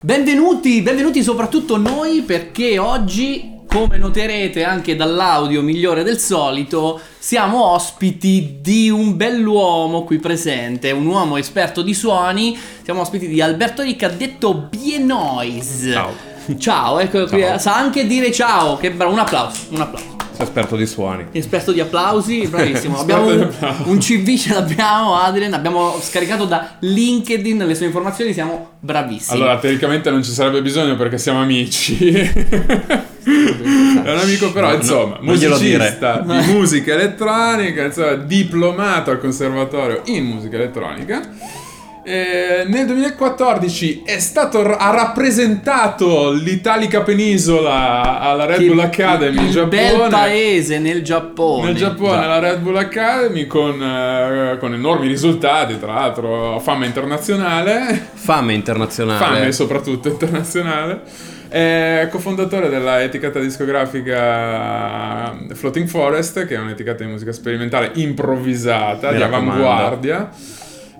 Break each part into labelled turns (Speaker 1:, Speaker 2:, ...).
Speaker 1: Benvenuti, benvenuti soprattutto noi perché oggi come noterete anche dall'audio migliore del solito, siamo ospiti di un bell'uomo qui presente, un uomo esperto di suoni. Siamo ospiti di Alberto Ricca, detto Bienoise.
Speaker 2: Ciao.
Speaker 1: Ciao, ecco qui,
Speaker 2: Ciao.
Speaker 1: sa anche dire ciao, che bravo, un applauso, un applauso.
Speaker 2: Sei esperto di suoni.
Speaker 1: Esperto di applausi, bravissimo. Abbiamo un, un CV, ce l'abbiamo, Adrian. Abbiamo scaricato da LinkedIn le sue informazioni, siamo bravissimi.
Speaker 3: Allora, teoricamente non ci sarebbe bisogno perché siamo amici. È un amico, però,
Speaker 2: No,
Speaker 3: insomma,
Speaker 2: no,
Speaker 3: musicista di musica elettronica, insomma, diplomato al conservatorio in musica elettronica. E nel 2014 è stato, ha rappresentato l'Italica Penisola alla Red
Speaker 1: Che-
Speaker 3: Bull Academy in
Speaker 1: il
Speaker 3: Giappone.
Speaker 1: bel paese nel Giappone.
Speaker 3: Nel Giappone, alla Red Bull Academy, con, eh, con enormi risultati, tra l'altro fama internazionale.
Speaker 2: Fame internazionale.
Speaker 3: Fame soprattutto internazionale. È cofondatore della etichetta discografica Floating Forest, che è un'etichetta di musica sperimentale improvvisata,
Speaker 2: Mi
Speaker 3: di
Speaker 2: raccomando.
Speaker 3: avanguardia.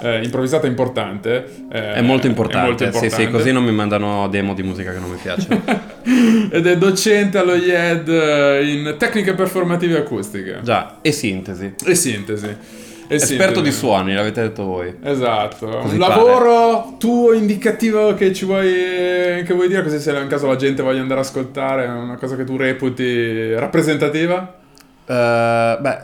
Speaker 3: Eh, improvvisata importante. eh,
Speaker 2: È molto importante.
Speaker 3: è molto
Speaker 2: Sì, sì,
Speaker 3: importante.
Speaker 2: così non mi mandano demo di musica che non mi piace.
Speaker 3: Ed è docente allo IED eh, in tecniche performative acustiche.
Speaker 2: Già, e sintesi.
Speaker 3: E sintesi. E
Speaker 2: Esperto
Speaker 3: sintesi.
Speaker 2: di suoni, l'avete detto voi.
Speaker 3: Esatto,
Speaker 2: Così
Speaker 3: un lavoro tuo indicativo che ci vuoi, che vuoi dire, così se in caso la gente voglia andare a ascoltare, è una cosa che tu reputi rappresentativa?
Speaker 2: Eh, beh,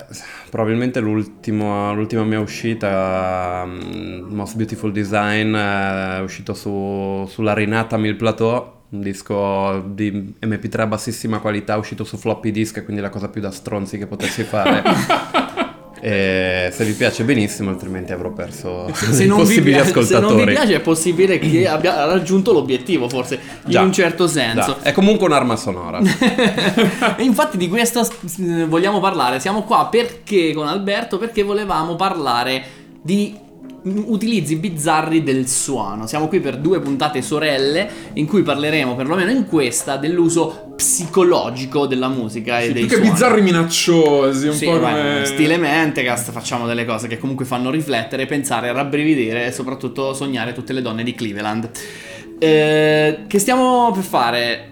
Speaker 2: probabilmente l'ultima mia uscita, mm, Most Beautiful Design, eh, è uscito su, sulla Rinata Mil Plateau, un disco di MP3 a bassissima qualità, uscito su floppy disk, quindi la cosa più da stronzi che potessi fare. E se vi piace benissimo, altrimenti avrò perso
Speaker 1: se vi
Speaker 2: possibili
Speaker 1: piace, se
Speaker 2: ascoltatori.
Speaker 1: non vi piace è possibile che abbia raggiunto l'obiettivo forse in
Speaker 2: Già,
Speaker 1: un certo senso
Speaker 2: già. È comunque un'arma sonora.
Speaker 1: e infatti di questo vogliamo parlare siamo qua perché con Alberto perché volevamo parlare di utilizzi bizzarri del suono siamo qui per due puntate sorelle in cui parleremo perlomeno in questa dell'uso psicologico della musica e
Speaker 3: Sì,
Speaker 1: dei
Speaker 3: più che
Speaker 1: suoni
Speaker 3: bizzarri minacciosi, un
Speaker 1: Sì,
Speaker 3: po'
Speaker 1: beh,
Speaker 3: come...
Speaker 1: stile Mentecast facciamo delle cose che comunque fanno riflettere, pensare, rabbrividire e soprattutto sognare tutte le donne di Cleveland. Eh, che stiamo per fare?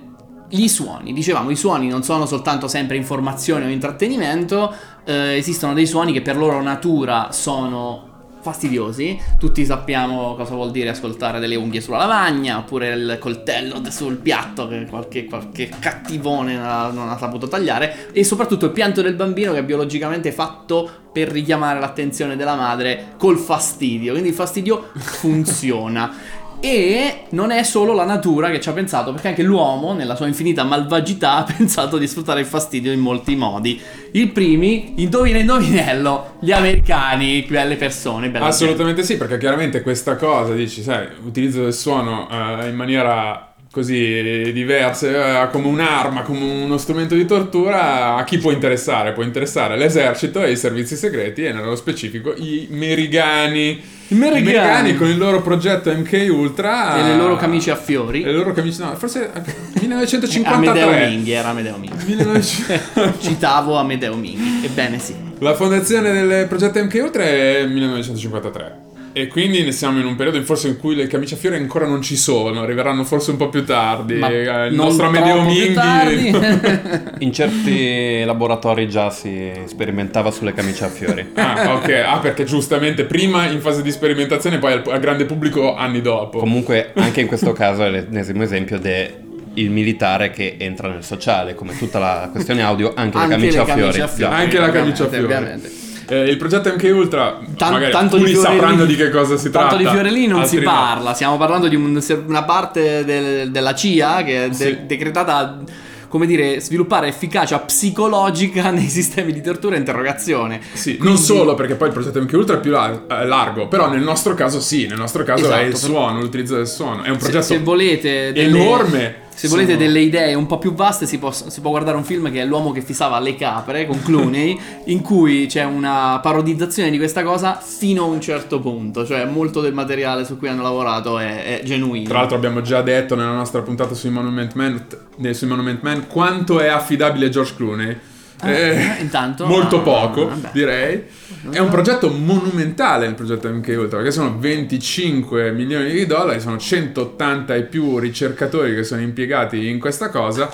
Speaker 1: Gli suoni, dicevamo, i suoni non sono soltanto sempre informazione o intrattenimento, eh, esistono dei suoni che per loro natura sono fastidiosi. Tutti sappiamo cosa vuol dire ascoltare delle unghie sulla lavagna, oppure il coltello sul piatto che qualche, qualche cattivone non ha, non ha saputo tagliare, e soprattutto il pianto del bambino che è biologicamente fatto per richiamare l'attenzione della madre col fastidio. Quindi il fastidio funziona. E non è solo la natura che ci ha pensato, perché anche l'uomo, nella sua infinita malvagità, ha pensato di sfruttare il fastidio in molti modi. Il primi, indovina indovinello, gli americani, belle persone, bella
Speaker 3: Assolutamente sì, perché chiaramente questa cosa, dici, sai, utilizzo del suono eh, in maniera così diversa, eh, come un'arma, come uno strumento di tortura, a chi può interessare? Può interessare l'esercito e i servizi segreti e nello specifico i merigani.
Speaker 1: I merigani.
Speaker 3: I merigani con il loro progetto MK Ultra
Speaker 1: E le loro camicie a fiori.
Speaker 3: E le loro camicie, no, forse
Speaker 1: Amedeo
Speaker 3: 1953.
Speaker 1: Minghi, era Amedeo Minghi.
Speaker 3: 1900
Speaker 1: Citavo Amedeo Minghi. Ebbene sì.
Speaker 3: La fondazione del progetto MK Ultra è 1953. E quindi ne siamo in un periodo forse in cui le camicie a fiori ancora non ci sono, arriveranno forse un po' più tardi.
Speaker 1: Ma
Speaker 3: Eh, il nostro Amedeo Minghi.
Speaker 2: In certi laboratori già si sperimentava sulle camicie a fiori.
Speaker 3: ah, ok. Ah, perché giustamente prima in fase di sperimentazione, poi al, al grande pubblico anni dopo.
Speaker 2: Comunque, anche in questo caso è l'ennesimo esempio del militare che entra nel sociale, come tutta la questione audio, anche,
Speaker 1: Anche
Speaker 2: le camicie
Speaker 1: le
Speaker 2: a fiori.
Speaker 3: Anche la camicia a
Speaker 1: Ovviamente,
Speaker 3: fiori. Eh, il progetto MK Ultra,
Speaker 1: Tan- tanto di
Speaker 3: alcuni sapranno di che cosa si tratta.
Speaker 1: Tanto di fiorellini non si
Speaker 3: no.
Speaker 1: parla, stiamo parlando di un- una parte del- della CIA che è de-
Speaker 3: Sì.
Speaker 1: decretata, come dire, sviluppare efficacia psicologica nei sistemi di tortura e interrogazione.
Speaker 3: Sì,
Speaker 1: Quindi-
Speaker 3: non solo perché poi il progetto MK Ultra è più lar- largo, però nel nostro caso sì, nel nostro caso
Speaker 1: Esatto,
Speaker 3: è il suono, l'utilizzo del suono. È un
Speaker 1: Se,
Speaker 3: progetto
Speaker 1: se volete delle-
Speaker 3: enorme.
Speaker 1: Se volete delle idee un po' più vaste, si, può- si può guardare un film che è L'uomo che fissava le capre con Clooney, in cui c'è una parodizzazione di questa cosa fino a un certo punto. Cioè, molto del materiale su cui hanno lavorato è, è genuino.
Speaker 3: Tra l'altro abbiamo già detto nella nostra puntata sui Monument Men, eh, sui Monument Men quanto è affidabile George Clooney.
Speaker 1: Ah, eh, intanto,
Speaker 3: molto
Speaker 1: ah,
Speaker 3: poco,
Speaker 1: vabbè.
Speaker 3: direi. È un progetto monumentale il progetto MK Ultra, perché sono 25 milioni di dollari, sono 180 e più ricercatori che sono impiegati in questa cosa.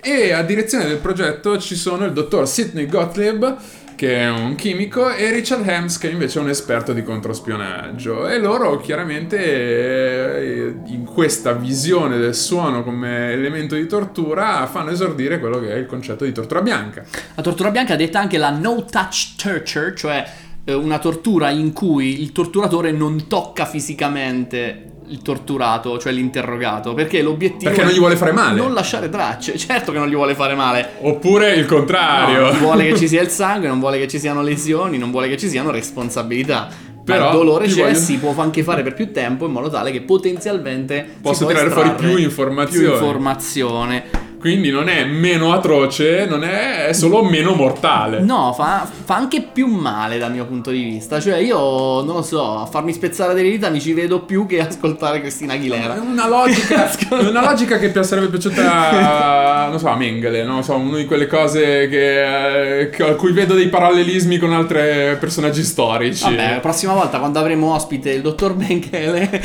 Speaker 3: E a direzione del progetto ci sono il dottor Sidney Gottlieb, che è un chimico, e Richard Helms, che invece è un esperto di controspionaggio. E loro chiaramente eh, in questa visione del suono come elemento di tortura fanno esordire quello che è il concetto di tortura bianca.
Speaker 1: La tortura bianca è detta anche la no touch torture, cioè eh, una tortura in cui il torturatore non tocca fisicamente il torturato, cioè l'interrogato, perché l'obiettivo
Speaker 3: Perché non gli vuole fare male.
Speaker 1: non lasciare tracce. Certo che non gli vuole fare male.
Speaker 3: Oppure il contrario.
Speaker 1: No, vuole che ci sia il sangue, non vuole che ci siano lesioni, non vuole che ci siano responsabilità.
Speaker 3: Però
Speaker 1: il dolore c'è,
Speaker 3: voglio-
Speaker 1: si può anche fare per più tempo in modo tale che potenzialmente
Speaker 3: Posso tirare fuori più informazioni.
Speaker 1: più informazione.
Speaker 3: Quindi non è meno atroce, non è, è solo meno mortale.
Speaker 1: No, fa, fa anche più male dal mio punto di vista. Cioè, io non lo so, a farmi spezzare delle dita mi ci vedo più che ascoltare Cristina
Speaker 3: È
Speaker 1: Aguilera.
Speaker 3: una logica, è una logica che sarebbe piaciuta a, non so, a Mengele, no? So, una di quelle cose che, che- a cui vedo dei parallelismi con altri personaggi storici.
Speaker 1: Vabbè, la prossima volta quando avremo ospite il dottor Benchele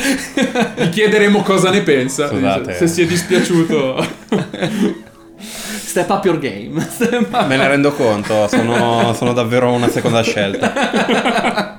Speaker 3: Gli chiederemo cosa ne pensa,
Speaker 2: Scusate.
Speaker 3: se si è dispiaciuto.
Speaker 1: Step up your game. Up-
Speaker 2: Me ne rendo conto, sono, sono davvero una seconda scelta.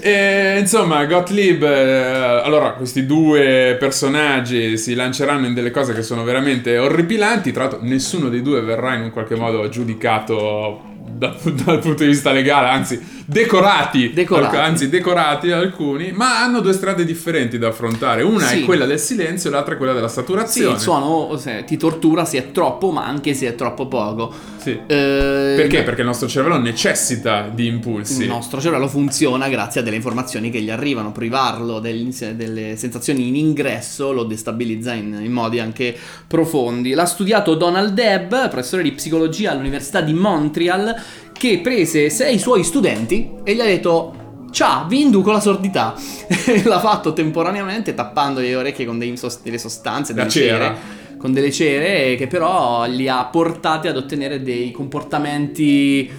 Speaker 3: E, insomma, Gottlieb, eh, allora questi due personaggi si lanceranno in delle cose che sono veramente orripilanti. Tra l'altro, nessuno dei due verrà in un qualche modo giudicato da- dal punto di vista legale, anzi, decorati,
Speaker 1: Decorati.
Speaker 3: anzi, decorati alcuni, ma hanno due strade differenti da affrontare. Una
Speaker 1: Sì.
Speaker 3: è quella del silenzio, l'altra è quella della
Speaker 1: Sì,
Speaker 3: saturazione.
Speaker 1: il suono se, ti tortura se è troppo, ma anche se è troppo poco.
Speaker 3: Sì.
Speaker 1: Eh,
Speaker 3: Perché? Perché il nostro cervello necessita di impulsi.
Speaker 1: Il nostro cervello funziona grazie a delle informazioni che gli arrivano. Privarlo dell'ins- delle sensazioni in ingresso lo destabilizza in, in modi anche profondi. L'ha studiato Donald Debb, professore di psicologia all'Università di Montreal, che prese sei suoi studenti e gli ha detto. Ciao, vi induco la sordità. L'ha fatto temporaneamente tappando le orecchie con dei sos- delle sostanze, delle cere, con delle cere che però li ha portati ad ottenere dei comportamenti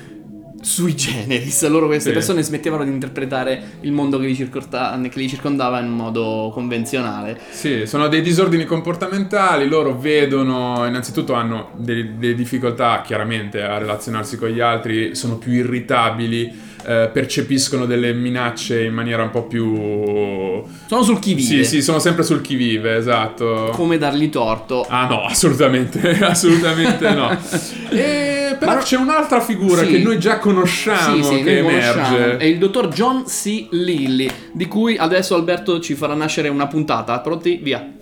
Speaker 1: sui generis. Loro queste
Speaker 3: Sì.
Speaker 1: persone smettevano di interpretare il mondo che li, che li circondava in modo convenzionale.
Speaker 3: Sì, sono dei disordini comportamentali, loro vedono, innanzitutto hanno delle, delle difficoltà chiaramente a relazionarsi con gli altri, sono più irritabili, eh, percepiscono delle minacce in maniera un po' più...
Speaker 1: Sono sul chi vive.
Speaker 3: Sì, sì, sono sempre sul chi vive, esatto.
Speaker 1: Come dargli torto.
Speaker 3: Ah no, assolutamente, assolutamente no. E, però
Speaker 1: Ma
Speaker 3: c'è un'altra figura
Speaker 1: Sì.
Speaker 3: che noi già conosciamo,
Speaker 1: Sì, sì,
Speaker 3: che emerge.
Speaker 1: conosciamo. È il dottor John C. Lilly, di cui adesso Alberto ci farà nascere una puntata. Pronti? Via.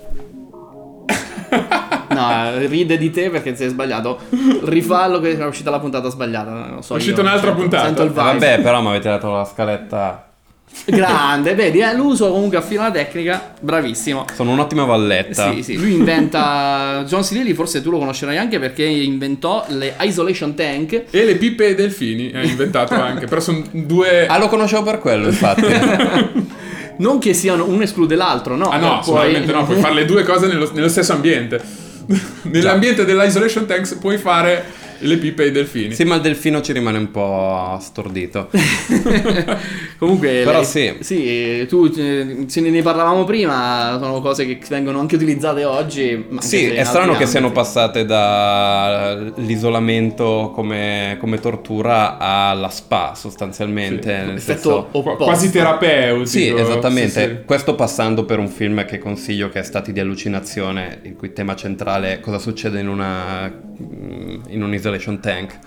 Speaker 1: No, ride di te perché sei sbagliato. Rifallo che è uscita la puntata sbagliata. Non so
Speaker 3: È uscita un'altra
Speaker 1: sento-
Speaker 3: puntata.
Speaker 1: Sento il vibe.
Speaker 2: Vabbè, però mi avete dato la scaletta.
Speaker 1: Grande, vedi, eh, l'uso comunque affina la tecnica, bravissimo.
Speaker 2: Sono un'ottima valletta.
Speaker 1: Sì, sì, lui inventa John C. Lilly, forse tu lo conoscerai anche perché inventò le isolation tank.
Speaker 3: E le pippe ai delfini ha inventato anche, però sono due...
Speaker 2: Ah, lo conoscevo per quello, infatti.
Speaker 1: Non che siano uno esclude l'altro, no?
Speaker 3: Ah no,
Speaker 1: Eh,
Speaker 3: assolutamente no, puoi fare le due cose nello, nello stesso ambiente. Nell'ambiente dell'isolation tanks puoi fare le pippe ai delfini.
Speaker 2: sì, ma il delfino ci rimane un po' stordito.
Speaker 1: Comunque,
Speaker 2: Però
Speaker 1: lei-
Speaker 2: sì.
Speaker 1: sì, tu eh, se ne parlavamo prima, sono cose che vengono anche utilizzate oggi.
Speaker 2: Sì, è strano che siano passate dall'isolamento come, come tortura alla spa, sostanzialmente.
Speaker 3: Sì.
Speaker 2: nel
Speaker 1: Effetto
Speaker 2: senso-
Speaker 1: opposto.
Speaker 3: quasi terapeutico.
Speaker 2: Sì, esattamente.
Speaker 3: Sì, sì.
Speaker 2: Questo passando per un film che consiglio che è Stati di allucinazione, il cui tema centrale è cosa succede in una in un isolation tank.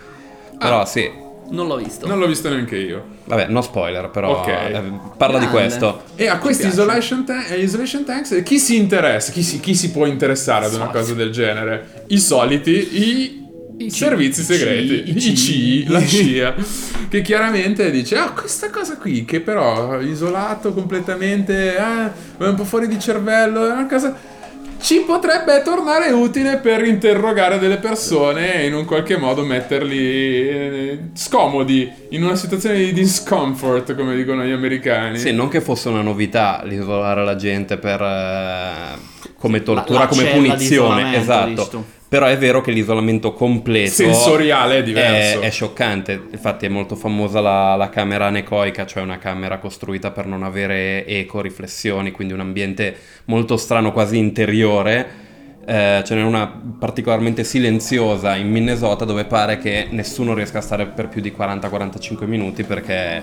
Speaker 2: Però sì,
Speaker 1: Non l'ho visto.
Speaker 3: Non l'ho visto neanche io.
Speaker 2: vabbè, no spoiler, però
Speaker 3: Ok.
Speaker 2: eh, parla di
Speaker 1: Grande.
Speaker 2: questo.
Speaker 3: E a questi isolation, ta- eh, isolation tanks, chi si interessa? Chi si, chi si può interessare ad una cosa del genere? I soliti, i,
Speaker 1: I C-
Speaker 3: servizi
Speaker 1: i
Speaker 3: segreti,
Speaker 1: C-
Speaker 3: i
Speaker 1: i
Speaker 3: CI,
Speaker 1: C.
Speaker 3: la CIA, che chiaramente dice, ah, questa cosa qui, che però isolato completamente, eh, è un po' fuori di cervello, è una cosa... ci potrebbe tornare utile per interrogare delle persone e in un qualche modo metterli eh, scomodi in una situazione di discomfort, come dicono gli americani.
Speaker 2: Sì, non che fosse una novità l'isolare la gente per, eh, come tortura,
Speaker 1: la
Speaker 2: come
Speaker 1: cella di
Speaker 2: punizione, esatto. Però è vero che l'isolamento completo
Speaker 3: Sensoriale è diverso.
Speaker 2: È, è scioccante, infatti è molto famosa la, la camera anecoica, cioè una camera costruita per non avere eco, riflessioni, quindi un ambiente molto strano, quasi interiore. Eh, ce n'è una particolarmente silenziosa in Minnesota dove pare che nessuno riesca a stare per più di 40-45 minuti perché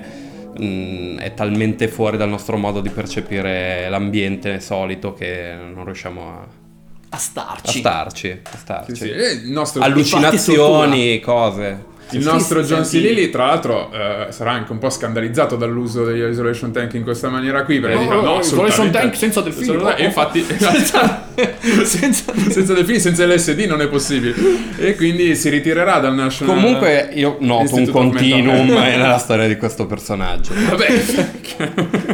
Speaker 2: mh, è talmente fuori dal nostro modo di percepire l'ambiente solito che non riusciamo a,
Speaker 1: A
Speaker 2: a
Speaker 1: starci.
Speaker 2: starci. A starci.
Speaker 3: Sì, sì. E nostro,
Speaker 2: Allucinazioni, cose.
Speaker 3: Il
Speaker 1: Sì,
Speaker 3: nostro
Speaker 1: sì,
Speaker 3: John Lilly, tra l'altro, eh, sarà anche un po' scandalizzato dall'uso degli isolation tank in questa maniera qui. Perché
Speaker 1: No,
Speaker 3: dice,
Speaker 1: no,
Speaker 3: no,
Speaker 1: no, isolation tank senza delfini.
Speaker 3: assolutamente- E infatti,
Speaker 1: senza, senza,
Speaker 3: senza delfini, senza l'SD non è possibile. E quindi si ritirerà dal National
Speaker 2: Comunque io noto un
Speaker 3: Institute of
Speaker 2: continuum nella storia di questo personaggio.
Speaker 3: Vabbè,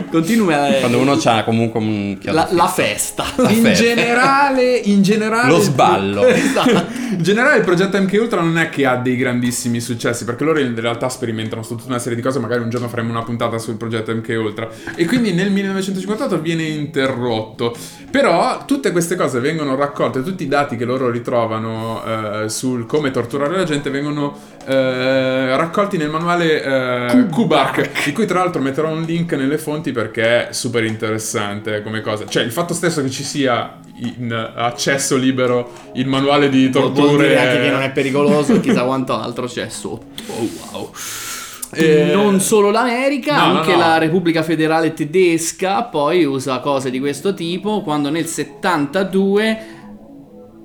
Speaker 1: continua a-
Speaker 2: Quando uno ha comunque un
Speaker 1: la, la festa.
Speaker 3: in
Speaker 2: festa.
Speaker 3: generale, in generale
Speaker 2: Lo sballo.
Speaker 1: Esatto.
Speaker 3: In generale il progetto MK Ultra non è che ha dei grandissimi successi, perché loro in realtà sperimentano su tutta una serie di cose, magari un giorno faremo una puntata sul progetto MK Ultra. E quindi nel 1958 viene interrotto. Però tutte queste cose vengono raccolte, tutti i dati che loro ritrovano eh, sul come torturare la gente vengono eh, raccolti nel manuale eh, Kubark, di cui tra l'altro metterò un link nelle fonti perché è super interessante come cosa. Cioè il fatto stesso che ci sia in accesso libero il manuale di
Speaker 1: Vuol
Speaker 3: torture
Speaker 1: dire anche che non è pericoloso, chissà quanto altro c'è sotto. Oh, wow.
Speaker 3: Eh,
Speaker 1: non solo l'America,
Speaker 3: no, no,
Speaker 1: anche
Speaker 3: no.
Speaker 1: la Repubblica Federale Tedesca poi usa cose di questo tipo quando nel 72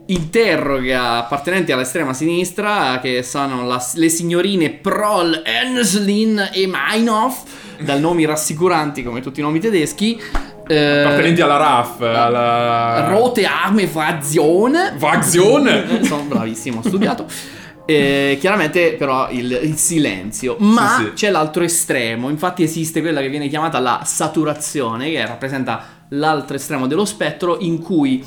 Speaker 1: interroga appartenenti all'estrema sinistra che sono la- le signorine Proll, Enslin e Meinhof dal nomi rassicuranti come tutti i nomi tedeschi eh,
Speaker 3: appartenenti alla RAF, alla
Speaker 1: Rote Arme Fraktion
Speaker 3: Fraktion.
Speaker 1: eh, sono bravissimo, ho studiato. Eh, chiaramente però il, il silenzio ma
Speaker 3: Sì, sì.
Speaker 1: c'è l'altro estremo infatti esiste quella che viene chiamata la saturazione che rappresenta l'altro estremo dello spettro in cui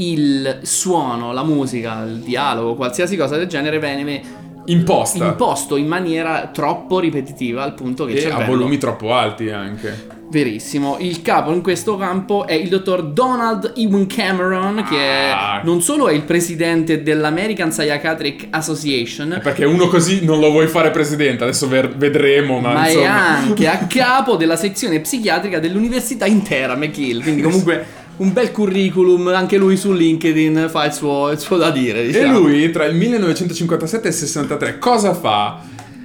Speaker 1: il suono, la musica, il dialogo, qualsiasi cosa del genere viene
Speaker 3: imposta
Speaker 1: imposto in maniera troppo ripetitiva al punto che
Speaker 3: e a
Speaker 1: cervello
Speaker 3: volumi troppo alti anche.
Speaker 1: Verissimo, il capo in questo campo è il dottor Donald Ewan Cameron, che è-
Speaker 3: Ah.
Speaker 1: non solo è il presidente dell'American Psychiatric Association,
Speaker 3: Perché uno così non lo vuoi fare presidente, adesso ver- vedremo, ma,
Speaker 1: ma è anche a capo della sezione psichiatrica dell'università intera McGill. Quindi comunque un bel curriculum, anche lui su LinkedIn fa il suo, il suo da dire.
Speaker 3: E
Speaker 1: Diciamo.
Speaker 3: lui tra il 1957 e il 63 cosa fa?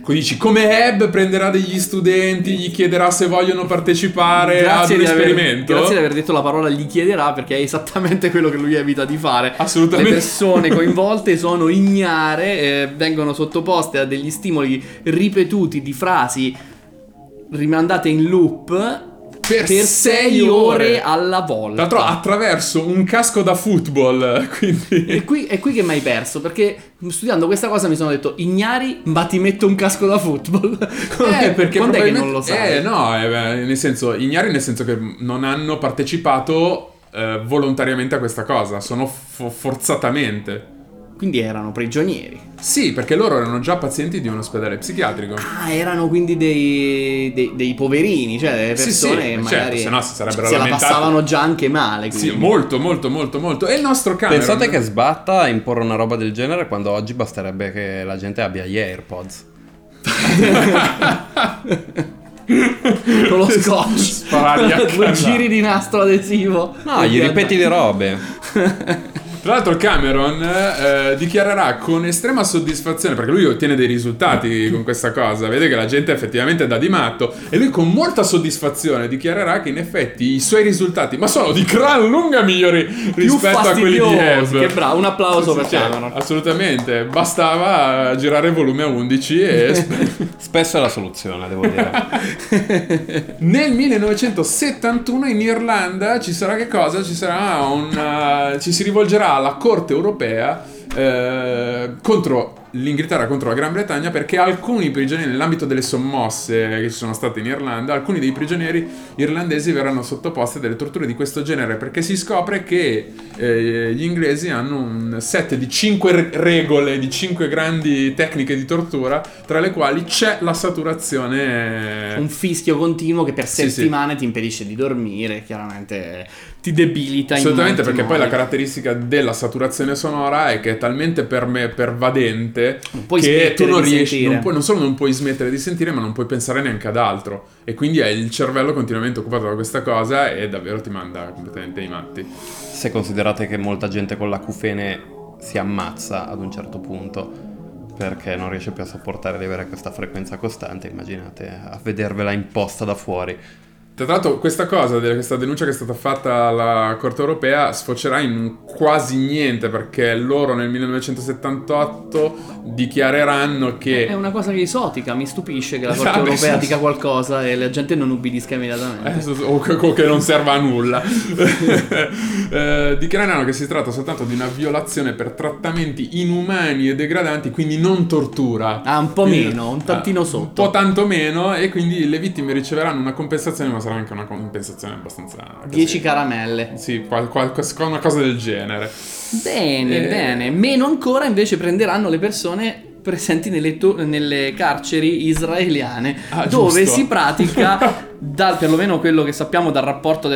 Speaker 3: Dici come Ebb prenderà degli studenti, gli chiederà se vogliono partecipare ad
Speaker 1: Grazie
Speaker 3: un
Speaker 1: di, aver,
Speaker 3: esperimento.
Speaker 1: grazie di aver detto la parola gli chiederà perché è esattamente quello che lui evita di fare.
Speaker 3: Assolutamente.
Speaker 1: Le persone coinvolte sono ignare, eh, vengono sottoposte a degli stimoli ripetuti di frasi rimandate in loop
Speaker 3: Per
Speaker 1: per
Speaker 3: sei
Speaker 1: 6 ore
Speaker 3: ore.
Speaker 1: alla
Speaker 3: Tra
Speaker 1: volta.
Speaker 3: l'altro attraverso un casco da football, quindi...
Speaker 1: E qui, è qui che mi hai perso perché studiando questa cosa mi sono detto ignari ma ti metto un casco da football.
Speaker 3: Eh, perché
Speaker 1: Quando è che non lo sai?
Speaker 3: Eh, no, eh, beh, nel senso, ignari nel senso che non hanno partecipato eh, volontariamente a questa cosa, sono fo- forzatamente.
Speaker 1: Quindi erano prigionieri.
Speaker 3: Sì, perché loro erano già pazienti di un ospedale psichiatrico.
Speaker 1: Ah, erano quindi dei, dei, dei poverini, cioè delle
Speaker 3: Sì,
Speaker 1: persone
Speaker 3: sì,
Speaker 1: che
Speaker 3: certo,
Speaker 1: magari
Speaker 3: se no si sarebbero
Speaker 1: se la passavano già anche male.
Speaker 3: Sì,
Speaker 1: quindi.
Speaker 3: molto, molto, molto, molto. E il nostro Cameron...
Speaker 2: Pensate che sbatta imporre una roba del genere quando oggi basterebbe che la gente abbia gli AirPods.
Speaker 1: con lo scotch.
Speaker 3: Sparargli a
Speaker 1: Due giri di nastro adesivo.
Speaker 2: No, gli ripeti le robe.
Speaker 3: Tra l'altro Cameron eh, dichiarerà con estrema soddisfazione, perché lui ottiene dei risultati con questa cosa, vede che la gente effettivamente dà di matto, e lui con molta soddisfazione dichiarerà che in effetti i suoi risultati, ma sono di gran lunga migliori rispetto a quelli di. Ebb.
Speaker 1: Che bravo, un applauso
Speaker 3: Sì,
Speaker 1: per
Speaker 3: sì,
Speaker 1: Cameron.
Speaker 3: Assolutamente, bastava girare il volume a 11 e
Speaker 2: Spesso è la soluzione, devo dire.
Speaker 3: Nel 1971 in Irlanda ci sarà che cosa? Ci sarà una... ci si rivolgerà alla Corte Europea eh, contro l'Inghilterra contro la Gran Bretagna perché alcuni prigionieri, nell'ambito delle sommosse che ci sono state in Irlanda, alcuni dei prigionieri irlandesi verranno sottoposti a delle torture di questo genere perché si scopre che eh, gli inglesi hanno un set di cinque regole, di cinque grandi tecniche di tortura, tra le quali c'è la saturazione.
Speaker 1: Un fischio continuo che per
Speaker 3: Sì, sì.
Speaker 1: settimane ti impedisce di dormire, chiaramente ti debilita in
Speaker 3: Assolutamente,
Speaker 1: molti
Speaker 3: perché poi la
Speaker 1: modi.
Speaker 3: caratteristica della saturazione sonora è che è talmente per me pervadente
Speaker 1: Non puoi
Speaker 3: che tu non
Speaker 1: di
Speaker 3: riesci, non, puoi- non solo non puoi smettere di sentire, ma non puoi pensare neanche ad altro. E quindi è il cervello continuamente occupato da questa cosa e davvero ti manda completamente ai matti.
Speaker 2: Se considerate che molta gente con l'acufene si ammazza ad un certo punto perché non riesce più a sopportare di avere questa frequenza costante, immaginate a vedervela imposta da fuori.
Speaker 3: Tra l'altro questa cosa, questa denuncia che è stata fatta alla Corte Europea sfocerà in quasi niente perché loro nel 1978 dichiareranno che...
Speaker 1: È una cosa che esotica, mi stupisce che la Corte
Speaker 3: beh,
Speaker 1: Europea
Speaker 3: sì.
Speaker 1: dica qualcosa e la gente non ubbidisca immediatamente.
Speaker 3: Eh, o, che- o che non serva a nulla. eh, dichiareranno che si tratta soltanto di una violazione per trattamenti inumani e degradanti, quindi non tortura.
Speaker 1: Ah, un po'
Speaker 3: Quindi-
Speaker 1: meno, un tantino
Speaker 3: ah,
Speaker 1: sotto.
Speaker 3: Un po' tanto meno, e quindi le vittime riceveranno una compensazione, sarà anche una compensazione abbastanza. così.
Speaker 1: 10 caramelle.
Speaker 3: Sì, qual- qual- una cosa del genere.
Speaker 1: Bene,
Speaker 3: Eh.
Speaker 1: bene. Meno ancora invece prenderanno le persone presenti nelle, to- nelle carceri israeliane
Speaker 3: Ah,
Speaker 1: dove
Speaker 3: giusto.
Speaker 1: si pratica dal perlomeno quello che sappiamo dal rapporto di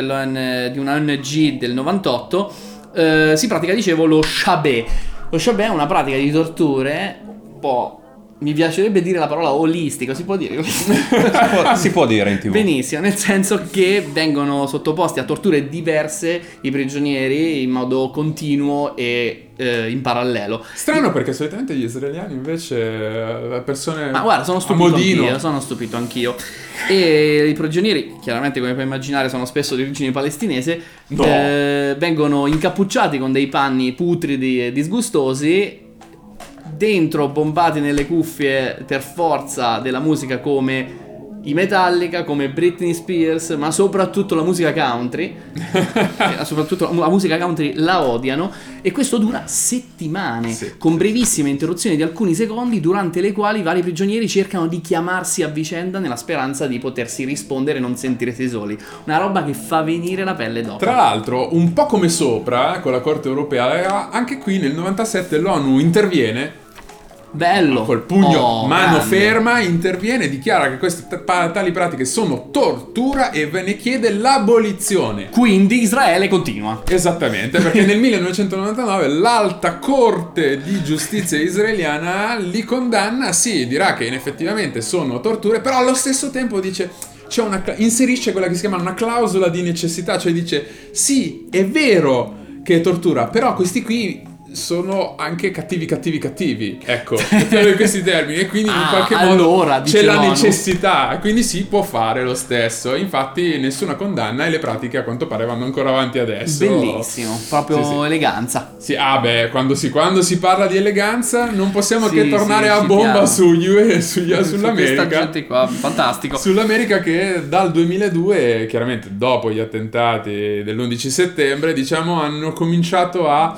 Speaker 1: una ONG del 98 eh, si pratica dicevo lo shabé lo shabé è una pratica di torture un po' mi piacerebbe dire la parola olistico si può dire
Speaker 2: Si può, si può dire in tv.
Speaker 1: Benissimo, nel senso che vengono sottoposti a torture diverse i prigionieri in modo continuo e eh, in parallelo.
Speaker 3: Strano perché solitamente gli israeliani invece eh, persone
Speaker 1: Ma guarda, sono stupito anch'io, sono stupito anch'io. E i prigionieri, chiaramente come puoi immaginare, sono spesso di origine palestinese,
Speaker 3: No.
Speaker 1: eh, vengono incappucciati con dei panni putridi e disgustosi, dentro bombati nelle cuffie per forza della musica come i Metallica, come Britney Spears, ma soprattutto la musica country. Eh, soprattutto la musica country la odiano e questo dura settimane
Speaker 3: Sì.
Speaker 1: con brevissime interruzioni di alcuni secondi durante le quali i vari prigionieri cercano di chiamarsi a vicenda nella speranza di potersi rispondere e non sentirsi soli. Una roba che fa venire la pelle dopo.
Speaker 3: Tra l'altro, un po' come sopra, eh, con la Corte Europea, anche qui nel 97 l'ONU interviene
Speaker 1: Bello.
Speaker 3: col pugno
Speaker 1: Oh,
Speaker 3: mano
Speaker 1: grande.
Speaker 3: ferma, interviene, dichiara che queste t- tali pratiche sono tortura e ve ne chiede l'abolizione.
Speaker 1: Quindi Israele continua.
Speaker 3: Esattamente, perché nel 1999 l'alta corte di giustizia israeliana li condanna, sì, dirà che effettivamente sono torture, però allo stesso tempo dice c'è una inserisce quella che si chiama una clausola di necessità, cioè dice sì, è vero che è tortura, però questi qui sono anche cattivi cattivi cattivi ecco mettiamo in questi termini e quindi in
Speaker 1: Ah,
Speaker 3: qualche
Speaker 1: allora,
Speaker 3: modo c'è la necessità quindi si può fare lo stesso infatti nessuna condanna e le pratiche a quanto pare vanno ancora avanti adesso
Speaker 1: Bellissimo, proprio
Speaker 3: Sì, sì.
Speaker 1: eleganza.
Speaker 3: sì, ah beh, quando si, quando si parla di eleganza non possiamo
Speaker 1: Sì,
Speaker 3: che tornare a bomba su UE, su-
Speaker 1: Su
Speaker 3: sull'America.
Speaker 1: Gente qua, fantastico.
Speaker 3: Sull'America che dal 2002, chiaramente dopo gli attentati dell'11 settembre, diciamo, hanno cominciato a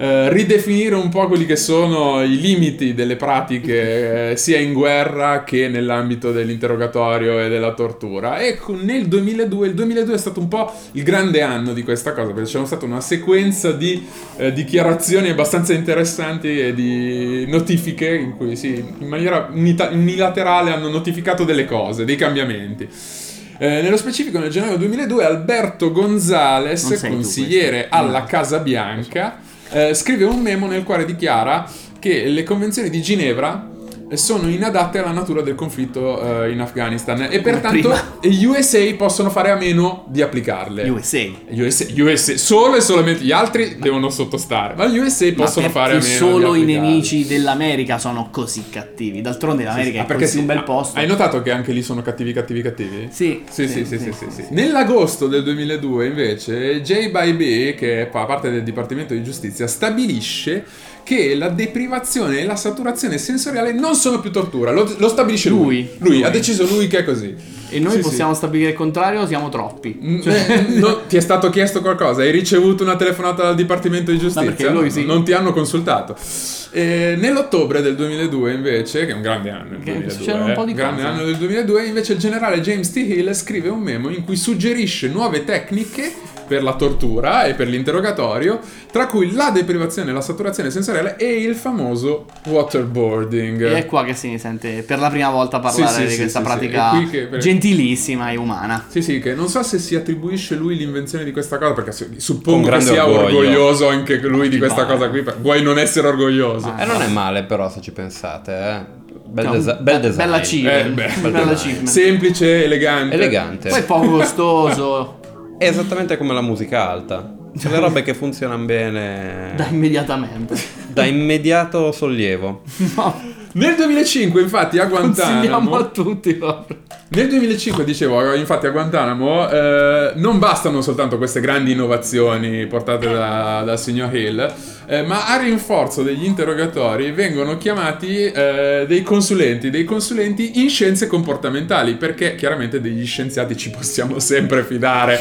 Speaker 3: eh, ridefinire un po' quelli che sono i limiti delle pratiche eh, sia in guerra che nell'ambito dell'interrogatorio e della tortura. E con- nel 2002, il 2002 è stato un po' il grande anno di questa cosa, perché c'è stata una sequenza di eh, dichiarazioni abbastanza interessanti e di notifiche in cui sì, in maniera unilaterale hanno notificato delle cose, dei cambiamenti. Eh, nello specifico nel gennaio 2002 Alberto Gonzales, consigliere alla Casa Bianca, eh, scrive un memo nel quale dichiara che le convenzioni di Ginevra sono inadatte alla natura del conflitto eh, in Afghanistan e pertanto gli USA possono fare a meno di applicarle.
Speaker 1: USA.
Speaker 3: USA, USA, solo e solamente gli altri devono sottostare, ma gli USA possono fare a meno
Speaker 1: solo i nemici dell'America sono così cattivi. D'altronde l'America
Speaker 3: Ah,
Speaker 1: è
Speaker 3: perché
Speaker 1: così
Speaker 3: sì,
Speaker 1: un bel
Speaker 3: ah,
Speaker 1: posto.
Speaker 3: Hai notato che anche lì sono cattivi, cattivi, cattivi?
Speaker 1: Sì,
Speaker 3: Sì, sì, sì, sì, sì, sì. Nell'agosto del 2002, invece, J. Bybee, che fa parte del Dipartimento di Giustizia, stabilisce che la deprivazione e la saturazione sensoriale non sono più tortura. Lo, lo stabilisce lui.
Speaker 1: Lui.
Speaker 3: Lui,
Speaker 1: Lui.
Speaker 3: ha deciso lui che è così.
Speaker 1: E noi
Speaker 3: Sì,
Speaker 1: possiamo stabilire il contrario, siamo troppi.
Speaker 3: Mm,
Speaker 1: Cioè-
Speaker 3: eh, no, ti è stato chiesto qualcosa? Hai ricevuto una telefonata dal Dipartimento di Giustizia?
Speaker 1: lui sì.
Speaker 3: Non ti hanno consultato. Eh, nell'ottobre del 2002 invece, che è un grande anno il
Speaker 1: Che
Speaker 3: 2002,
Speaker 1: succedono un po' di
Speaker 3: eh, grande
Speaker 1: cose.
Speaker 3: anno del 2002, invece il generale James T. Hill scrive un memo in cui suggerisce nuove tecniche per la tortura e per l'interrogatorio, tra cui la deprivazione, la saturazione sensoriale e il famoso waterboarding.
Speaker 1: E è qua che si sente per la prima volta parlare
Speaker 3: Sì, sì,
Speaker 1: di
Speaker 3: sì,
Speaker 1: questa
Speaker 3: sì,
Speaker 1: pratica
Speaker 3: che-
Speaker 1: gentilissima e umana.
Speaker 3: Sì, sì, che non so se si attribuisce lui l'invenzione di questa cosa, perché suppongo che sia
Speaker 2: orgoglio.
Speaker 3: orgoglioso anche lui di questa
Speaker 1: pare.
Speaker 3: cosa qui. per- Vuoi non essere orgoglioso?
Speaker 1: Ma-
Speaker 2: E non è male però se ci pensate, eh. Bel,
Speaker 1: No,
Speaker 2: desa-
Speaker 1: be-
Speaker 2: bel design.
Speaker 1: bella cifra.
Speaker 3: Eh,
Speaker 1: bella achievement.
Speaker 3: Semplice, elegante.
Speaker 2: Elegante.
Speaker 1: Poi poco costoso,
Speaker 2: È esattamente come la musica alta. C'è le robe che funzionano bene.
Speaker 1: da immediatamente.
Speaker 2: Da immediato sollievo.
Speaker 1: No,
Speaker 3: Nel 2005, infatti, a Guantanamo.
Speaker 1: a tutti proprio.
Speaker 3: Nel 2005, dicevo, infatti a Guantanamo eh, non bastano soltanto queste grandi innovazioni portate da- dal signor Hill, eh, ma a rinforzo degli interrogatori vengono chiamati eh, dei consulenti, dei consulenti in scienze comportamentali, perché chiaramente degli scienziati ci possiamo sempre fidare.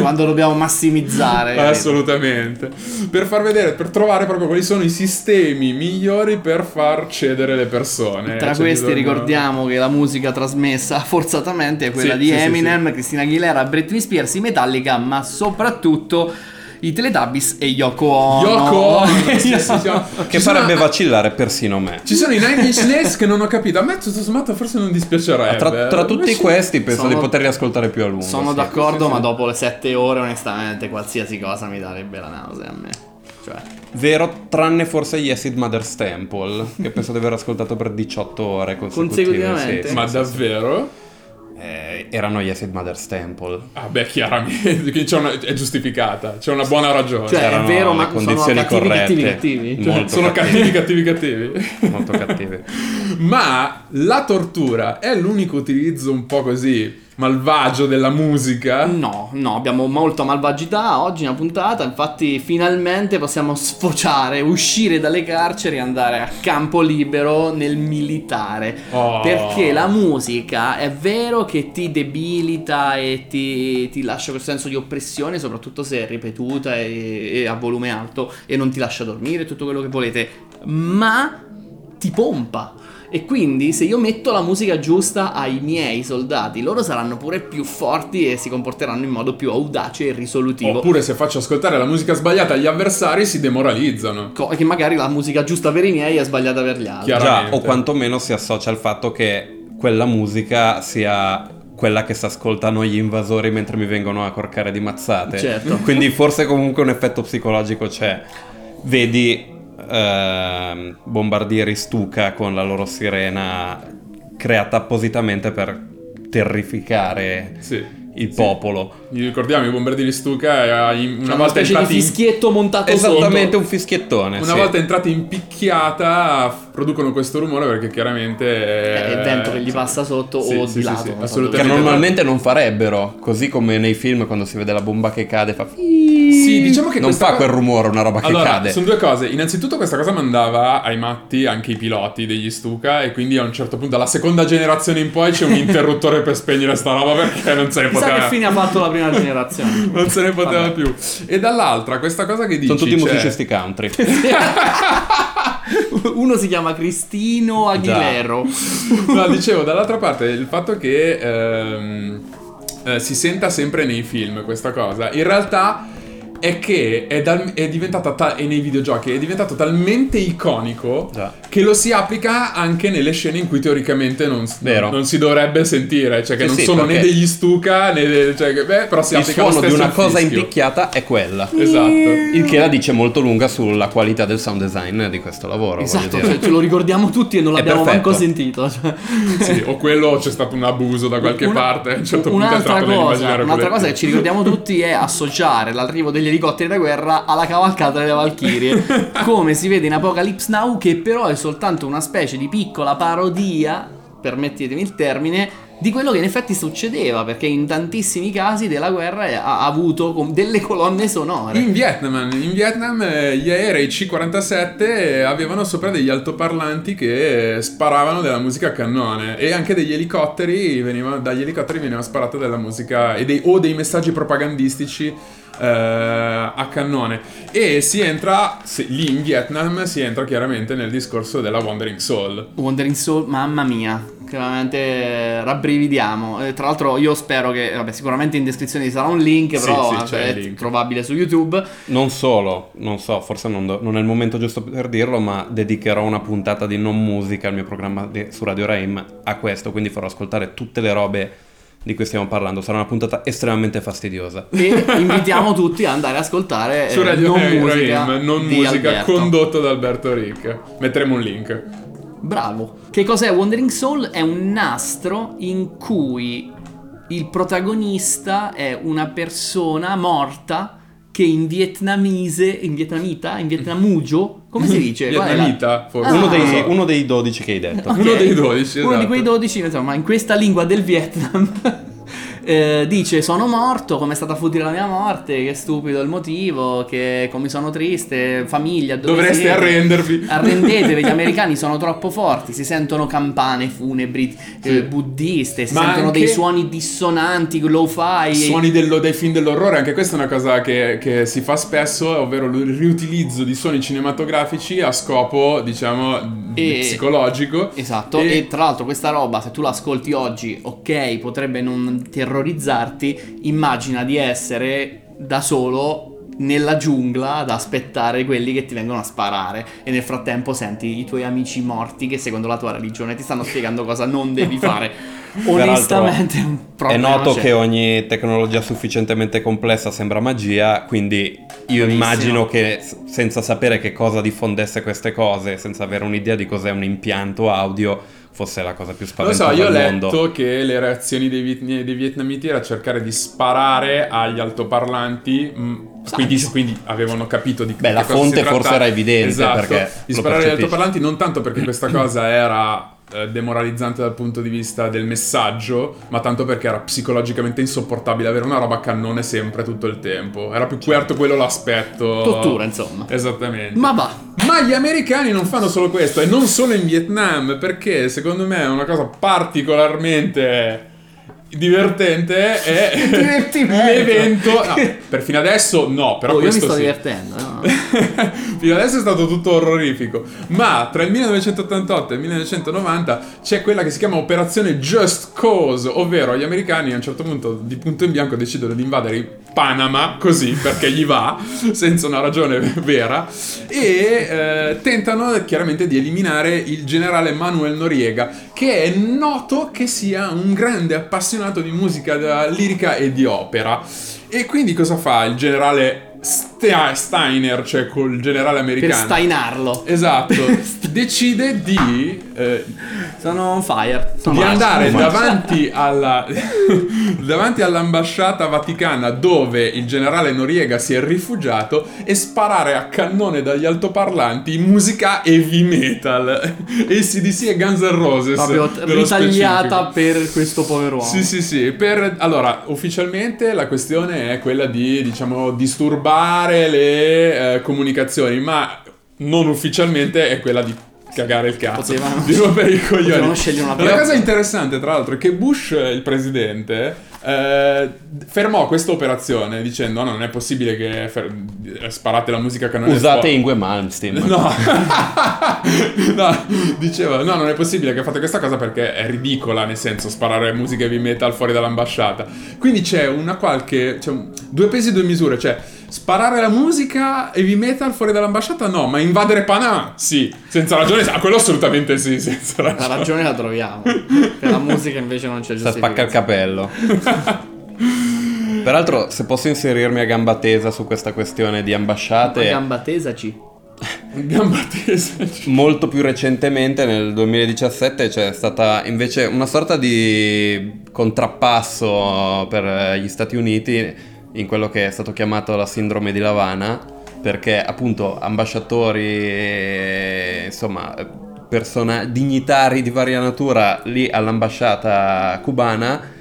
Speaker 1: Quando dobbiamo massimizzare.
Speaker 3: Assolutamente. Per far vedere, per trovare proprio quali sono i sistemi migliori per far cedere le persone.
Speaker 1: Tra
Speaker 3: C'è
Speaker 1: questi
Speaker 3: bisogno-
Speaker 1: ricordiamo che la musica trasmessa forzatamente è quella
Speaker 3: Sì,
Speaker 1: di
Speaker 3: sì, sì,
Speaker 1: Eminem, Cristina Aguilera, Britney Spears, i Metallica, ma soprattutto i Teletubbies e Yoko Ono.
Speaker 3: Yoko Ono, sì, sì, sì.
Speaker 2: Che
Speaker 3: Ci sono-
Speaker 2: farebbe vacillare persino me.
Speaker 3: Ci sono i Nine Inch Nails che non ho capito. A me tutto sommato forse non dispiacerebbe.
Speaker 2: Tra, tra tutti
Speaker 3: Invece-
Speaker 2: questi penso
Speaker 1: Sono-
Speaker 2: di poterli ascoltare più a lungo.
Speaker 1: Sono
Speaker 2: sì.
Speaker 1: d'accordo,
Speaker 3: sì, sì.
Speaker 1: ma dopo le sette ore, onestamente, qualsiasi cosa mi darebbe la nausea a me. Cioè,
Speaker 2: Vero, tranne forse gli Acid Mother's Temple, che penso di aver ascoltato per 18 ore consecutive.
Speaker 1: Consecutivamente?
Speaker 2: sì, sì,
Speaker 3: Ma
Speaker 2: sì,
Speaker 3: davvero?
Speaker 2: sì. Eh, erano gli Acid Mother's Temple.
Speaker 3: Ah, beh, chiaramente. quindi c'è una- è giustificata. C'è una buona ragione.
Speaker 1: Cioè,
Speaker 2: C'erano
Speaker 1: è vero, ma sono cattivi,
Speaker 2: corrette.
Speaker 1: cattivi, cattivi? Cioè,
Speaker 2: Molto
Speaker 3: sono
Speaker 2: cattivi.
Speaker 3: cattivi, cattivi, cattivi.
Speaker 2: Molto cattivi.
Speaker 3: Ma la tortura è l'unico utilizzo un po' così malvagio della musica.
Speaker 1: No, no, abbiamo molta malvagità oggi una puntata, infatti finalmente possiamo sfociare, uscire dalle carceri e andare a campo libero nel militare.
Speaker 3: Oh.
Speaker 1: Perché la musica è vero che ti debilita e ti, ti lascia quel senso di oppressione, soprattutto se è ripetuta e, e a volume alto e non ti lascia dormire, tutto quello che volete, ma ti pompa. E quindi se io metto la musica giusta ai miei soldati, loro saranno pure più forti e si comporteranno in modo più audace e risolutivo.
Speaker 3: Oppure se faccio ascoltare la musica sbagliata agli avversari si demoralizzano.
Speaker 1: Co- che magari la musica giusta per i miei è sbagliata per gli altri.
Speaker 2: Già, o quantomeno si associa al fatto che quella musica sia quella che si ascoltano gli invasori mentre mi vengono a corcare di mazzate.
Speaker 1: Certo.
Speaker 2: Quindi forse comunque un effetto psicologico c'è. Vedi ehm, bombardieri Stuka con la loro sirena creata appositamente per terrificare
Speaker 3: Sì.
Speaker 2: il
Speaker 3: Sì.
Speaker 2: popolo.
Speaker 3: Gli ricordiamo i bombardieri Stuka eh, una volta
Speaker 1: specie di
Speaker 3: entrati in
Speaker 1: fischietto montato
Speaker 2: Esattamente
Speaker 1: sotto.
Speaker 2: un fischiettone.
Speaker 3: Una
Speaker 2: sì.
Speaker 3: volta entrati in picchiata producono questo rumore perché chiaramente
Speaker 1: È
Speaker 3: è
Speaker 1: il vento che gli passa sotto
Speaker 3: Sì,
Speaker 1: o
Speaker 3: sì,
Speaker 1: di
Speaker 3: sì,
Speaker 1: lato.
Speaker 3: assolutamente.
Speaker 2: Che normalmente non farebbero, così come nei film quando si vede la bomba che cade fa
Speaker 3: Sì, diciamo che
Speaker 2: non fa
Speaker 3: co-
Speaker 2: quel rumore una roba che
Speaker 3: Allora,
Speaker 2: cade.
Speaker 3: sono due cose. Innanzitutto questa cosa mandava ai matti anche i piloti degli Stuka e quindi a un certo punto, dalla seconda generazione in poi, c'è un interruttore per spegnere sta roba perché non se ne
Speaker 1: Chissà
Speaker 3: poteva...
Speaker 1: che fine ha fatto la prima generazione.
Speaker 3: Non se ne poteva
Speaker 1: Vabbè.
Speaker 3: più. E dall'altra, questa cosa che dici...
Speaker 2: Sono tutti
Speaker 3: cioè-
Speaker 2: musicisti country.
Speaker 1: Uno si chiama Cristino Aguilero.
Speaker 3: No, dicevo, dall'altra parte il fatto che ehm, eh, si senta sempre nei film questa cosa, in realtà è che è, dal- è diventata ta- e nei videogiochi è diventato talmente iconico
Speaker 2: Già.
Speaker 3: Che lo si applica anche nelle scene in cui teoricamente non, non si dovrebbe sentire, cioè che
Speaker 2: Sì,
Speaker 3: non
Speaker 2: sì,
Speaker 3: sono né degli Stuka né de- cioè, che- beh, però si
Speaker 2: Il
Speaker 3: applica lo
Speaker 2: di una cosa
Speaker 3: fischio.
Speaker 2: impicchiata è quella.
Speaker 3: Esatto.
Speaker 2: Il che la dice molto lunga sulla qualità del sound design di questo lavoro.
Speaker 1: Esatto, cioè, ce lo ricordiamo tutti e non l'abbiamo manco sentito. cioè.
Speaker 3: Sì, o quello c'è stato un abuso da qualche
Speaker 1: Una-
Speaker 3: parte, a un certo punto è
Speaker 1: un'altra
Speaker 3: entrato
Speaker 1: cosa, un'altra cosa che ci ricordiamo tutti è associare l'arrivo degli elicotteri da guerra alla cavalcata delle Valchirie, come si vede in Apocalypse Now, che però è soltanto una specie di piccola parodia, permettetemi il termine, di quello che in effetti succedeva, perché in tantissimi casi della guerra ha avuto delle colonne sonore.
Speaker 3: In Vietnam, in Vietnam eh, gli aerei C-47 avevano sopra degli altoparlanti che sparavano della musica a cannone e anche degli elicotteri, venivano, dagli elicotteri veniva sparata della musica dei, o dei messaggi propagandistici eh, a cannone e si entra se- lì in Vietnam si entra chiaramente nel discorso della Wandering Soul
Speaker 1: Wandering Soul, mamma mia, chiaramente eh, rabbrividiamo. Eh, tra l'altro io spero che, vabbè, sicuramente in descrizione ci sarà un link,
Speaker 3: Sì,
Speaker 1: però
Speaker 3: sì, c'è
Speaker 1: è
Speaker 3: il link.
Speaker 1: trovabile su YouTube.
Speaker 2: Non solo, non so, forse non, do- non è il momento giusto per dirlo, ma dedicherò una puntata di non musica al mio programma di- su Radio Raim a questo, quindi farò ascoltare tutte le robe di cui stiamo parlando. Sarà una puntata estremamente fastidiosa.
Speaker 1: E invitiamo tutti ad andare ad ascoltare
Speaker 3: su
Speaker 1: eh,
Speaker 3: Radio
Speaker 1: non
Speaker 3: Raim,
Speaker 1: musica,
Speaker 3: non
Speaker 1: di
Speaker 3: musica
Speaker 1: Alberto.
Speaker 3: condotto da Alberto Ric metteremo un link
Speaker 1: Bravo. Che cos'è Wandering Soul? È un nastro in cui il protagonista è una persona morta che in vietnamese, in vietnamita, in vietnamugio, come si dice? È la-
Speaker 3: Vietnamita forse
Speaker 1: Ah.
Speaker 2: Uno, dei, uno dei 12 che hai detto.
Speaker 1: Ok.
Speaker 3: Uno dei 12,
Speaker 1: Uno di
Speaker 3: esatto.
Speaker 1: quei 12, insomma, in questa lingua del Vietnam. Eh, dice sono morto, come è stata futile la mia morte, che stupido il motivo, che come sono triste, famiglia,
Speaker 3: dovreste
Speaker 1: siete?
Speaker 3: arrendervi
Speaker 1: Arrendetevi, gli americani sono troppo forti, si sentono campane funebri eh,
Speaker 3: Sì.
Speaker 1: buddiste, si
Speaker 3: Ma
Speaker 1: sentono dei suoni dissonanti, lo-fi.
Speaker 3: suoni dello- dei film dell'orrore, anche questa è una cosa che, che si fa spesso, ovvero il riutilizzo di suoni cinematografici a scopo, diciamo,
Speaker 1: E-
Speaker 3: psicologico.
Speaker 1: Esatto,
Speaker 3: E-
Speaker 1: e... tra l'altro questa roba, se tu l'ascolti oggi, ok, potrebbe non terrorizzarti, immagina di essere da solo nella giungla ad aspettare quelli che ti vengono a sparare e nel frattempo senti i tuoi amici morti che secondo la tua religione ti stanno spiegando cosa non devi fare. Onestamente
Speaker 2: È noto
Speaker 1: c'è.
Speaker 2: che ogni tecnologia sufficientemente complessa sembra magia, quindi io
Speaker 1: Bravissimo.
Speaker 2: immagino che senza sapere che cosa diffondesse queste cose, senza avere un'idea di cos'è un impianto audio, fosse la cosa più
Speaker 3: Lo
Speaker 2: spaventosa
Speaker 3: so, io ho letto
Speaker 2: mondo.
Speaker 3: che le reazioni dei, viet- dei vietnamiti era cercare di sparare agli altoparlanti. mh, Quindi, quindi avevano capito di
Speaker 2: Beh,
Speaker 3: che
Speaker 2: la fonte forse era evidente,
Speaker 3: esatto,
Speaker 2: perché
Speaker 3: di
Speaker 2: lo
Speaker 3: sparare agli altoparlanti non tanto perché questa cosa era eh, demoralizzante dal punto di vista del messaggio, ma tanto perché era psicologicamente insopportabile avere una roba a cannone sempre tutto il tempo. Era più certo quello l'aspetto.
Speaker 1: Tortura, insomma.
Speaker 3: Esattamente.
Speaker 1: Ma va.
Speaker 3: Ma gli americani non fanno solo questo, e non solo in Vietnam, perché secondo me è una cosa particolarmente divertente è l'evento. no, per fino adesso no, però
Speaker 1: Oh, io mi sto
Speaker 3: sì.
Speaker 1: divertendo. no?
Speaker 3: Fino adesso è stato tutto orrorifico. Ma tra il 1988 e il 1990 c'è quella che si chiama Operazione Just Cause, ovvero gli americani a un certo punto di punto in bianco decidono di invadere il Panama così perché gli va, senza una ragione vera, e eh, tentano chiaramente di eliminare il generale Manuel Noriega, che è noto che sia un grande appassionato di musica lirica e di opera. E quindi cosa fa il generale Ste- Steiner, cioè col generale
Speaker 1: Per
Speaker 3: americano?
Speaker 1: stainarlo.
Speaker 3: Esatto, decide di, eh,
Speaker 1: Sono on fire. Sono
Speaker 3: di andare davanti, alla, davanti all'ambasciata vaticana dove il generale Noriega si è rifugiato e sparare a cannone dagli altoparlanti musica heavy metal. ACDC e Guns N' Roses.
Speaker 1: Proprio ritagliata
Speaker 3: specifico.
Speaker 1: per questo povero uomo.
Speaker 3: Sì, sì, sì. Per, allora, ufficialmente la questione è quella di, diciamo, disturbare le eh, comunicazioni, ma non ufficialmente è quella di cagare il cazzo.
Speaker 1: Potevano-
Speaker 3: di rompere i coglioni.
Speaker 1: scegliere una
Speaker 3: La cosa interessante, tra l'altro, è che Bush, il presidente, eh, fermò questa operazione dicendo: No, non è possibile che fer- sparate la musica canone
Speaker 2: Usate Ingue Malmsteen.
Speaker 3: No. no, diceva, no, non è possibile che fate questa cosa perché è ridicola, nel senso, sparare musica heavy metal fuori dall'ambasciata. Quindi c'è una qualche, c'è un- due pesi e due misure, cioè sparare la musica heavy metal fuori dall'ambasciata no, ma invadere Panama sì, senza ragione, ah, quello assolutamente sì, senza
Speaker 1: La
Speaker 3: ragione.
Speaker 1: ragione la troviamo. Per la musica invece non c'è
Speaker 2: Sta spacca il
Speaker 1: giustificazione.
Speaker 2: capello. Peraltro, se posso inserirmi a gamba tesa su questa questione di ambasciate,
Speaker 1: Gamba tesaci.
Speaker 3: Gamba tesa.
Speaker 2: molto più recentemente, nel 2017, c'è stata invece una sorta di contrappasso per gli Stati Uniti in quello che è stato chiamato la sindrome di Lavana, perché appunto ambasciatori, insomma, persona- dignitari di varia natura lì all'ambasciata cubana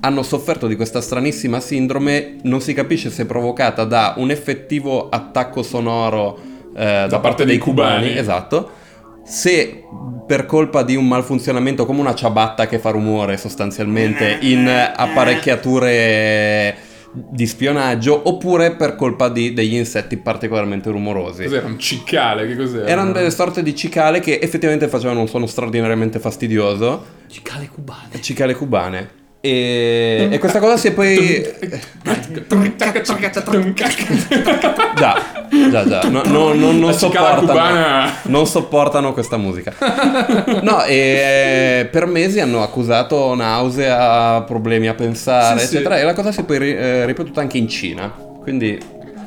Speaker 2: hanno sofferto di questa stranissima sindrome, non si capisce se provocata da un effettivo attacco sonoro eh, da, parte dei cubani, esatto, se per colpa di un malfunzionamento come una ciabatta che fa rumore sostanzialmente in apparecchiature di spionaggio oppure per colpa di degli insetti particolarmente rumorosi.
Speaker 3: Cos'era un cicale? Che cos'era?
Speaker 2: Erano delle sorte di cicale che effettivamente facevano un suono straordinariamente fastidioso.
Speaker 1: Cicale cubane.
Speaker 2: Cicale cubane. E, e questa cosa si è poi. Già, già, già. No, no, no, non, sopportano, non sopportano questa musica. No, e per mesi hanno accusato nausea, problemi a pensare,
Speaker 3: Sì, sì.
Speaker 2: eccetera. E la cosa si è poi eh, ripetuta anche in Cina. Quindi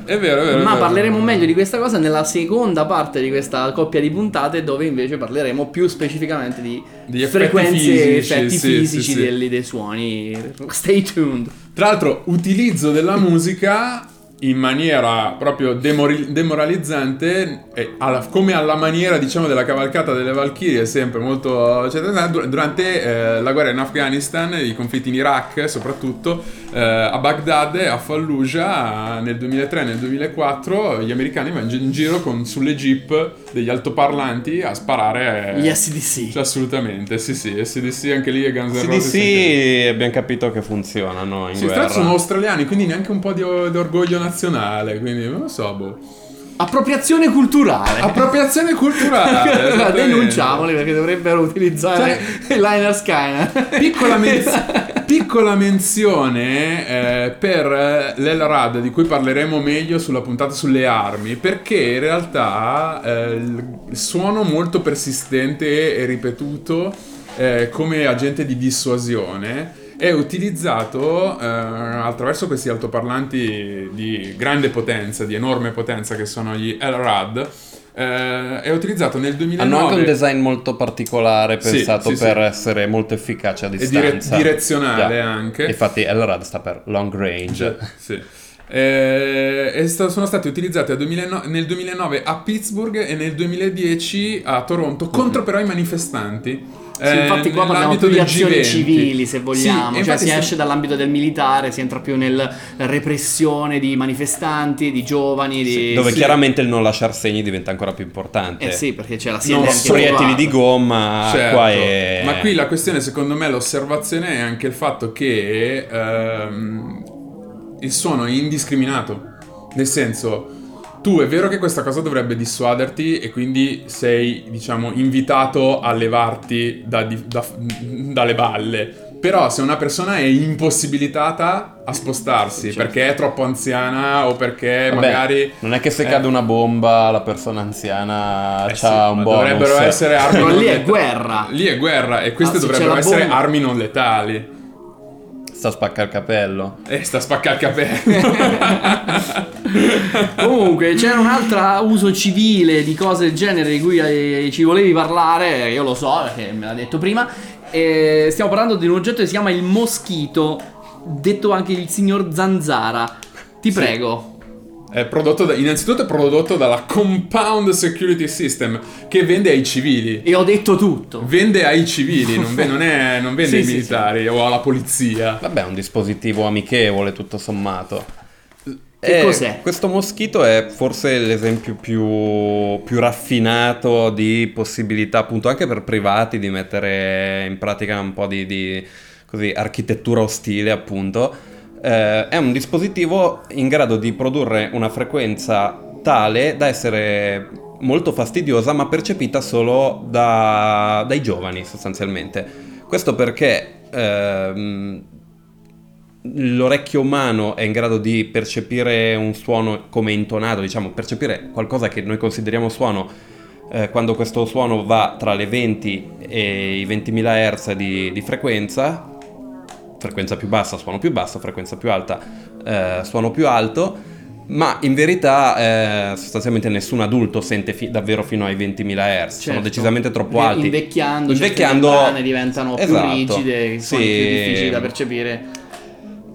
Speaker 3: È vero, è vero. è
Speaker 1: Ma
Speaker 3: vero.
Speaker 1: parleremo meglio di questa cosa nella seconda parte di questa coppia di puntate dove invece parleremo più specificamente di,
Speaker 3: Di
Speaker 1: frequenze e
Speaker 3: fisici,
Speaker 1: effetti
Speaker 3: sì,
Speaker 1: fisici
Speaker 3: sì, sì.
Speaker 1: Dei, dei suoni. Stay tuned.
Speaker 3: Tra l'altro, utilizzo della musica in maniera proprio demoralizzante, e alla- come alla maniera, diciamo, della cavalcata delle Valchirie, sempre molto. eccetera, dur- durante eh, la guerra in Afghanistan, i conflitti in Iraq, soprattutto eh, a Baghdad e a Fallujah nel 2003 e nel 2004, gli americani vanno in giro con, sulle jeep degli altoparlanti a sparare.
Speaker 1: Gli SDC.
Speaker 3: Cioè, assolutamente, sì, sì, SDC anche lì e Guns N' Roses.
Speaker 2: CDC abbiamo capito che funzionano in
Speaker 3: Sì, tra
Speaker 2: guerra.
Speaker 3: l'altro sono australiani, quindi neanche un po' di, di orgoglio nazionale, quindi non lo so, boh.
Speaker 1: Appropriazione culturale.
Speaker 3: Appropriazione culturale.
Speaker 1: Denunciamoli perché dovrebbero utilizzare
Speaker 3: Cioè-
Speaker 1: liner Skyner.
Speaker 3: Piccola, menz- piccola menzione eh, per l'Elrad di cui parleremo meglio sulla puntata sulle armi perché in realtà eh, il suono molto persistente e ripetuto eh, come agente di dissuasione è utilizzato eh, attraverso questi altoparlanti di grande potenza, di enorme potenza che sono gli LRAD. eh, è utilizzato nel 2009
Speaker 2: Hanno anche un design molto particolare
Speaker 3: Sì,
Speaker 2: pensato
Speaker 3: sì, sì.
Speaker 2: per essere molto efficace a
Speaker 3: e
Speaker 2: distanza.
Speaker 3: dire- direzionale
Speaker 2: Già.
Speaker 3: anche.
Speaker 2: Infatti LRAD sta per long range.
Speaker 3: Sì. Eh, e sta- sono stati utilizzati a 2009 nel 2009 a Pittsburgh e nel 2010 a Toronto contro però i manifestanti.
Speaker 1: Sì,
Speaker 3: eh,
Speaker 1: infatti qua parliamo più di azioni
Speaker 3: G20.
Speaker 1: civili se vogliamo,
Speaker 3: Sì,
Speaker 1: cioè si
Speaker 3: sta-
Speaker 1: esce dall'ambito del militare, si entra più nella repressione di manifestanti, di giovani, di...
Speaker 2: Dove
Speaker 3: Sì.
Speaker 2: chiaramente il non lasciar segni diventa ancora più importante.
Speaker 1: Eh sì, perché c'è la sede anche
Speaker 2: Proiettili di gomma,
Speaker 3: Certo,
Speaker 2: qua è...
Speaker 3: Ma qui la questione, secondo me, l'osservazione è anche il fatto che ehm, il suono è indiscriminato. Nel senso, tu è vero che questa cosa dovrebbe dissuaderti e quindi sei, diciamo, invitato a levarti da- da- dalle balle. Però se una persona è impossibilitata a spostarsi
Speaker 1: Certo.
Speaker 3: perché è troppo anziana o perché
Speaker 2: Vabbè,
Speaker 3: magari...
Speaker 2: Non è che se
Speaker 3: eh,
Speaker 2: cade una bomba la persona anziana
Speaker 3: eh
Speaker 2: ha
Speaker 3: sì,
Speaker 2: un
Speaker 3: ma
Speaker 2: bonus.
Speaker 3: Dovrebbero essere armi non
Speaker 1: lì è
Speaker 3: letali.
Speaker 1: guerra.
Speaker 3: Lì è guerra e queste
Speaker 1: Ah,
Speaker 3: dovrebbero essere
Speaker 1: bomba.
Speaker 3: armi non letali.
Speaker 2: Sta a spaccare il capello.
Speaker 3: E sta a spaccare il capello.
Speaker 1: Comunque c'era un altro uso civile di cose del genere di cui eh, ci volevi parlare, io lo so perché me l'ha detto prima. E stiamo parlando di un oggetto che si chiama il moschito, detto anche il signor Zanzara. Ti prego.
Speaker 3: È prodotto da- innanzitutto è prodotto dalla Compound Security System che vende ai civili.
Speaker 1: E ho detto tutto.
Speaker 3: Vende ai civili, non, ve- non è- non vende
Speaker 1: Sì,
Speaker 3: ai
Speaker 1: sì,
Speaker 3: militari o alla polizia.
Speaker 2: Vabbè, è un dispositivo amichevole tutto sommato.
Speaker 1: Che
Speaker 2: Eh,
Speaker 1: cos'è?
Speaker 2: Questo moschito è forse l'esempio più, più raffinato di possibilità, appunto, anche per privati di mettere in pratica un po' di, di, così, architettura ostile, appunto. Eh, è un dispositivo in grado di produrre una frequenza tale da essere molto fastidiosa, ma percepita solo da- dai giovani, sostanzialmente. Questo perché ehm, l'orecchio umano è in grado di percepire un suono come intonato, diciamo, percepire qualcosa che noi consideriamo suono eh, quando questo suono va tra le 20 e i 20.000 Hz di, di frequenza, frequenza più bassa, suono più basso, frequenza più alta, eh, suono più alto. Ma in verità eh, sostanzialmente nessun adulto sente fi- davvero fino ai 20.000 Hz, sono
Speaker 1: Certo.
Speaker 2: decisamente troppo alti.
Speaker 1: Invecchiando,
Speaker 2: Invecchiando
Speaker 1: certe membrane diventano
Speaker 2: Esatto.
Speaker 1: più rigide,
Speaker 2: Sì.
Speaker 1: sono più difficili da percepire.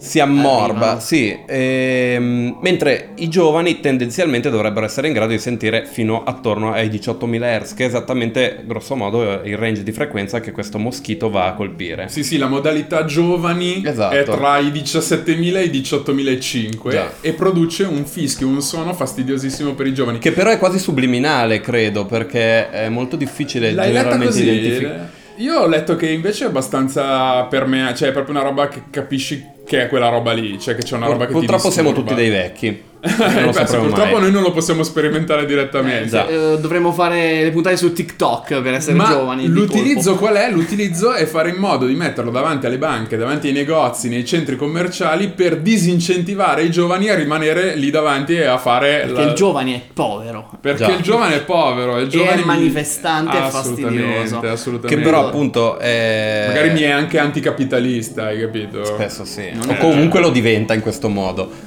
Speaker 2: Si ammorba,
Speaker 1: Arrivano.
Speaker 2: sì, ehm, mentre i giovani tendenzialmente dovrebbero essere in grado di sentire fino attorno ai 18.000 Hz, che è esattamente, grosso modo, il range di frequenza che questo moschito va a colpire.
Speaker 3: Sì, sì, la modalità giovani
Speaker 2: Esatto.
Speaker 3: è tra i 17.000 e i 18.005
Speaker 2: Già.
Speaker 3: e produce un fischio, un suono fastidiosissimo per i giovani.
Speaker 2: Che però è quasi subliminale, credo, perché è molto difficile
Speaker 3: L'hai
Speaker 2: generalmente identificare.
Speaker 3: Io ho letto che invece è abbastanza per me, cioè è proprio una roba che capisci che è quella roba lì, cioè che c'è una roba che
Speaker 2: Purtroppo siamo tutti dei vecchi.
Speaker 3: Eh,
Speaker 2: sapremo
Speaker 3: purtroppo
Speaker 2: mai.
Speaker 3: noi non lo possiamo sperimentare direttamente.
Speaker 2: Già.
Speaker 1: Eh, dovremmo fare le puntate su TikTok per essere
Speaker 3: Ma
Speaker 1: giovani.
Speaker 3: l'utilizzo qual è? L'utilizzo è fare in modo di metterlo davanti alle banche, davanti ai negozi, nei centri commerciali per disincentivare i giovani a rimanere lì davanti e a fare
Speaker 1: Perché
Speaker 3: la-
Speaker 1: il giovane è povero.
Speaker 3: Perché
Speaker 2: Già.
Speaker 3: il giovane è povero, il giovane mi-
Speaker 1: manifestante e
Speaker 3: assolutamente,
Speaker 1: fastidioso.
Speaker 3: Assolutamente.
Speaker 2: Che però appunto è...
Speaker 3: magari mi è anche anticapitalista, hai capito?
Speaker 2: Spesso sì.
Speaker 1: Non
Speaker 2: O
Speaker 1: è-
Speaker 2: comunque lo diventa in questo modo.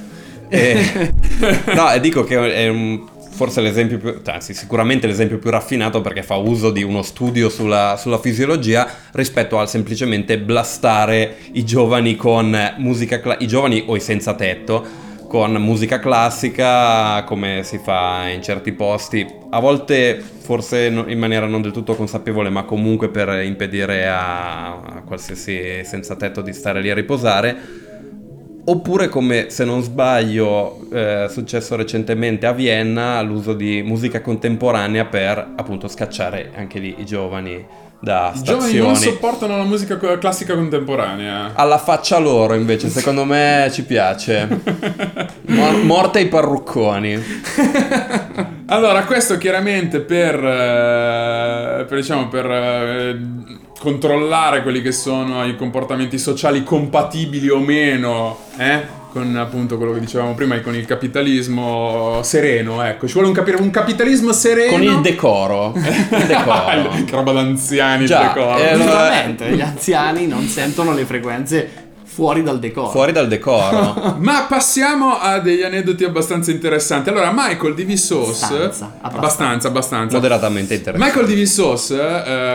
Speaker 2: E- no, dico che è un- forse l'esempio più, anzi sicuramente l'esempio più raffinato perché fa uso di uno studio sulla, sulla fisiologia rispetto al semplicemente blastare i giovani con musica, cla- i giovani o i senza tetto con musica classica come si fa in certi posti, a volte forse in maniera non del tutto consapevole ma comunque per impedire a, a qualsiasi senza tetto di stare lì a riposare. Oppure come se non sbaglio eh, è successo recentemente a Vienna l'uso di musica contemporanea per appunto scacciare anche lì i giovani da
Speaker 3: I giovani non
Speaker 2: stazioni.
Speaker 3: sopportano la musica classica contemporanea.
Speaker 2: Alla faccia loro invece secondo me ci piace. Mor- morte ai parrucconi.
Speaker 3: Allora, questo chiaramente per, eh, per, diciamo, per eh, controllare quelli che sono i comportamenti sociali compatibili o meno, eh? Con appunto quello che dicevamo prima, con il capitalismo sereno, ecco. Ci vuole un, capi- un capitalismo sereno.
Speaker 2: Con il decoro. Il decoro.
Speaker 3: che roba d'anziani,
Speaker 2: Già,
Speaker 3: il decoro.
Speaker 2: eh,
Speaker 1: Giustamente, gli anziani non sentono le frequenze fuori dal decoro.
Speaker 2: Fuori dal decoro.
Speaker 3: Ma passiamo a degli aneddoti abbastanza interessanti. Allora, Michael D. Vsauce,
Speaker 1: Abbastanza,
Speaker 3: abbastanza, abbastanza.
Speaker 2: Moderatamente interessante.
Speaker 3: Michael D. Vsauce,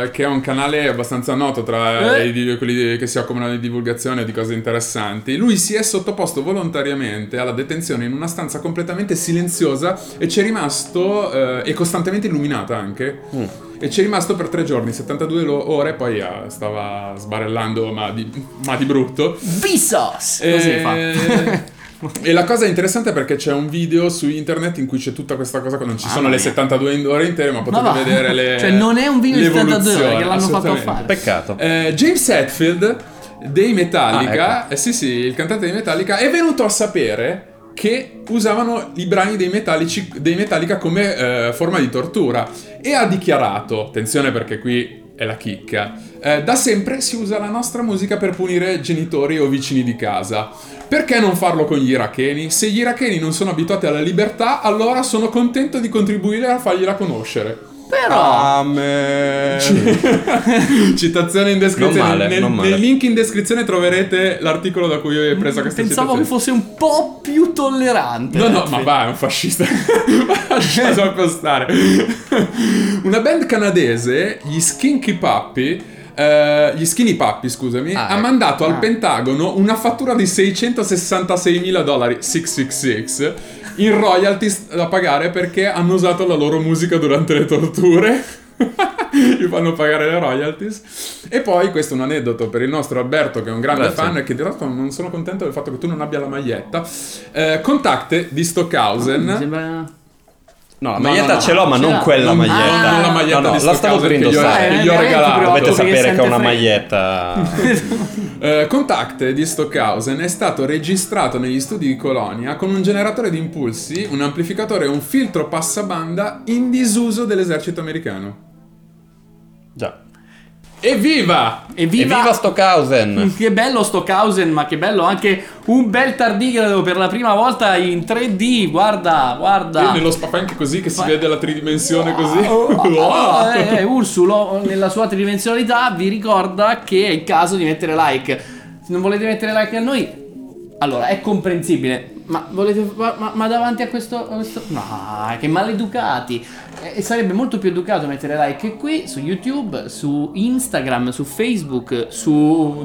Speaker 3: eh, che è un canale abbastanza noto tra
Speaker 1: Eh.
Speaker 3: i quelli che si occupano di divulgazione di cose interessanti, lui si è sottoposto volontariamente alla detenzione in una stanza completamente silenziosa e ci è rimasto, eh, e costantemente illuminata anche,
Speaker 2: Mm.
Speaker 3: E ci è rimasto per tre giorni, 72 lo- ore, poi eh, stava sbarellando ma di, ma di brutto.
Speaker 1: Visos! Così
Speaker 3: Eh,
Speaker 1: fa.
Speaker 3: E la cosa interessante è perché c'è un video su internet in cui c'è tutta questa cosa, non ci
Speaker 1: Mamma
Speaker 3: sono le
Speaker 1: mia.
Speaker 3: 72 ore intere, ma potete
Speaker 1: va.
Speaker 3: vedere le
Speaker 1: Cioè, non è un video di 72 ore che l'hanno fatto fare.
Speaker 2: Peccato.
Speaker 3: Eh, James Hetfield dei Metallica,
Speaker 2: Ah, ecco.
Speaker 3: eh, sì sì, il cantante dei Metallica, è venuto a sapere che usavano i brani dei, dei Metallica come eh, forma di tortura e ha dichiarato, attenzione perché qui è la chicca, eh, da sempre si usa la nostra musica per punire genitori o vicini di casa. Perché non farlo con gli iracheni? Se gli iracheni non sono abituati alla libertà, allora sono contento di contribuire a fargliela conoscere.
Speaker 1: Però...
Speaker 2: Amen.
Speaker 3: Citazione in descrizione.
Speaker 2: Male,
Speaker 3: nel, nel link in descrizione troverete l'articolo da cui ho preso questa
Speaker 1: Pensavo che
Speaker 3: citazione.
Speaker 1: fosse un po' più tollerante.
Speaker 3: No, no, ma va, è un fascista. Lascia proprio stare. Una band canadese, gli Skinky Puppy, eh, gli Skinny Puppy, scusami,
Speaker 2: Ah,
Speaker 3: ha
Speaker 2: ecco.
Speaker 3: mandato al
Speaker 1: Ah.
Speaker 3: Pentagono una fattura di 666 mila dollari, 666, in royalties da pagare perché hanno usato la loro musica durante le torture. Gli fanno pagare le royalties. E poi, questo è un aneddoto per il nostro Alberto, che è un grande
Speaker 2: Grazie.
Speaker 3: fan, e che di realtà non sono contento del fatto che tu non abbia la maglietta. Eh, Contacte di Stockhausen.
Speaker 1: Mi sembra...
Speaker 2: No, la maglietta
Speaker 3: no, no.
Speaker 2: ce l'ho, ma
Speaker 1: Ce
Speaker 2: non quella
Speaker 1: Non-
Speaker 2: maglietta.
Speaker 1: Ah,
Speaker 3: non la maglietta
Speaker 2: no, no,
Speaker 3: di
Speaker 2: la stavo per
Speaker 3: gli ho-
Speaker 2: indossare.
Speaker 3: gli ho
Speaker 1: Eh,
Speaker 3: regalato.
Speaker 1: proprio
Speaker 2: Dovete sapere che ho una maglietta.
Speaker 3: Eh, Contact di Stockhausen è stato registrato negli studi di Colonia con un generatore di impulsi, un amplificatore e un filtro passabanda in disuso dell'esercito americano. Evviva!
Speaker 1: Evviva!
Speaker 2: Evviva Stockhausen!
Speaker 1: Che bello Stockhausen, ma che bello anche un bel tardigrado per la prima volta in 3D. Guarda, guarda.
Speaker 3: E nello spafà anche così che si
Speaker 1: Ma-
Speaker 3: vede la tridimensione così.
Speaker 1: Oh, oh,
Speaker 3: Wow.
Speaker 1: eh, eh, Ursulo, nella sua tridimensionalità, vi ricorda che è il caso di mettere like. Se non volete mettere like a noi, allora è comprensibile. Ma volete. Ma, ma- davanti a questo, a questo- No, che maleducati. E sarebbe molto più educato mettere like qui su YouTube, su Instagram, su Facebook, su.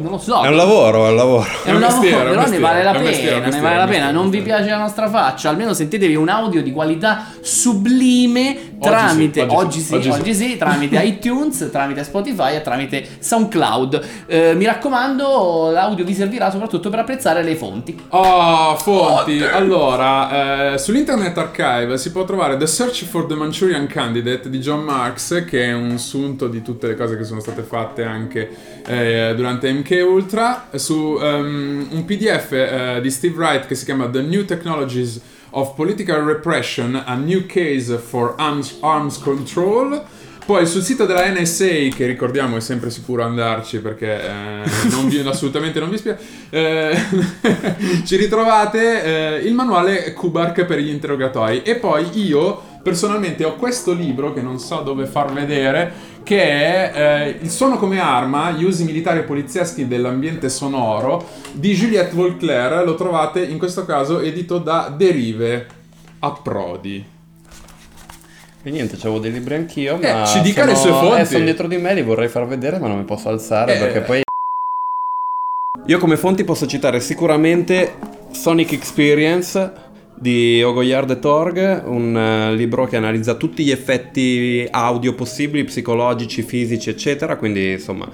Speaker 1: non lo so.
Speaker 2: È un lavoro, è un lavoro.
Speaker 1: È
Speaker 3: È
Speaker 1: un
Speaker 3: un
Speaker 1: lavoro,
Speaker 3: mestiere, è un
Speaker 1: però ne
Speaker 3: mestiere,
Speaker 1: vale la
Speaker 3: mestiere,
Speaker 1: pena,
Speaker 3: un
Speaker 1: ne
Speaker 3: mestiere,
Speaker 1: vale la pena.
Speaker 3: mestiere,
Speaker 1: Non vi piace la nostra faccia, almeno sentitevi un audio di qualità sublime tramite
Speaker 3: oggi
Speaker 1: oggi
Speaker 3: sì,
Speaker 1: sì,
Speaker 3: oggi
Speaker 1: oggi
Speaker 3: sì.
Speaker 1: sì, tramite iTunes, tramite Spotify e tramite SoundCloud. Eh, mi raccomando, l'audio vi servirà soprattutto per apprezzare le fonti.
Speaker 3: Oh, fonti. Allora, eh, sull'Internet Archive si può trovare The Search for the Manchurian Candidate di John Marks, che è un sunto di tutte le cose che sono state fatte anche eh, durante MK Ultra, su ehm, un PDF eh, di Steve Wright che si chiama The New Technologies of Political Repression, a New Case for Arms, Arms Control. Poi sul sito della NSA, che ricordiamo è sempre sicuro andarci perché eh, non vi- assolutamente non vi spiego, eh, ci ritrovate eh, il manuale Kubark per gli interrogatori. E poi io personalmente ho questo libro che non so dove far vedere, che è eh, Il suono come arma, gli usi militari e polizieschi dell'ambiente sonoro di Juliette Volclair. Lo trovate in questo caso edito da Derive a Prodi.
Speaker 2: E niente, c'avevo dei libri anch'io,
Speaker 3: Eh,
Speaker 2: ma
Speaker 3: ci dica
Speaker 2: sono,
Speaker 3: le sue fonti.
Speaker 2: eh, sono dietro di me, li vorrei far vedere, ma non mi posso alzare
Speaker 3: Eh.
Speaker 2: perché poi... Io come fonti posso citare sicuramente Sonic Experience di Ogoyard e Torg, un eh, libro che analizza tutti gli effetti audio possibili, psicologici, fisici, eccetera, quindi insomma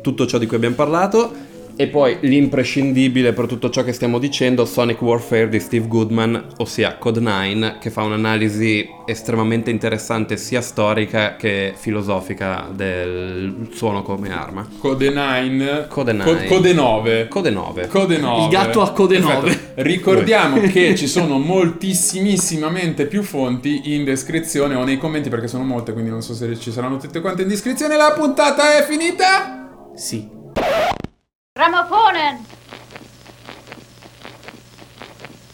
Speaker 2: tutto ciò di cui abbiamo parlato. E poi l'imprescindibile per tutto ciò che stiamo dicendo, Sonic Warfare di Steve Goodman, ossia Code 9, che fa un'analisi estremamente interessante sia storica che filosofica del suono come arma.
Speaker 3: Code 9.
Speaker 2: Code 9.
Speaker 3: Co- Code 9.
Speaker 2: Code 9.
Speaker 3: Code 9.
Speaker 1: Il gatto a code
Speaker 3: Perfetto.
Speaker 1: 9.
Speaker 3: Ricordiamo che ci sono moltissimissimamente più fonti in descrizione o nei commenti perché sono molte, quindi non so se ci saranno tutte quante in descrizione. La puntata è finita.
Speaker 1: Sì. Grammophonen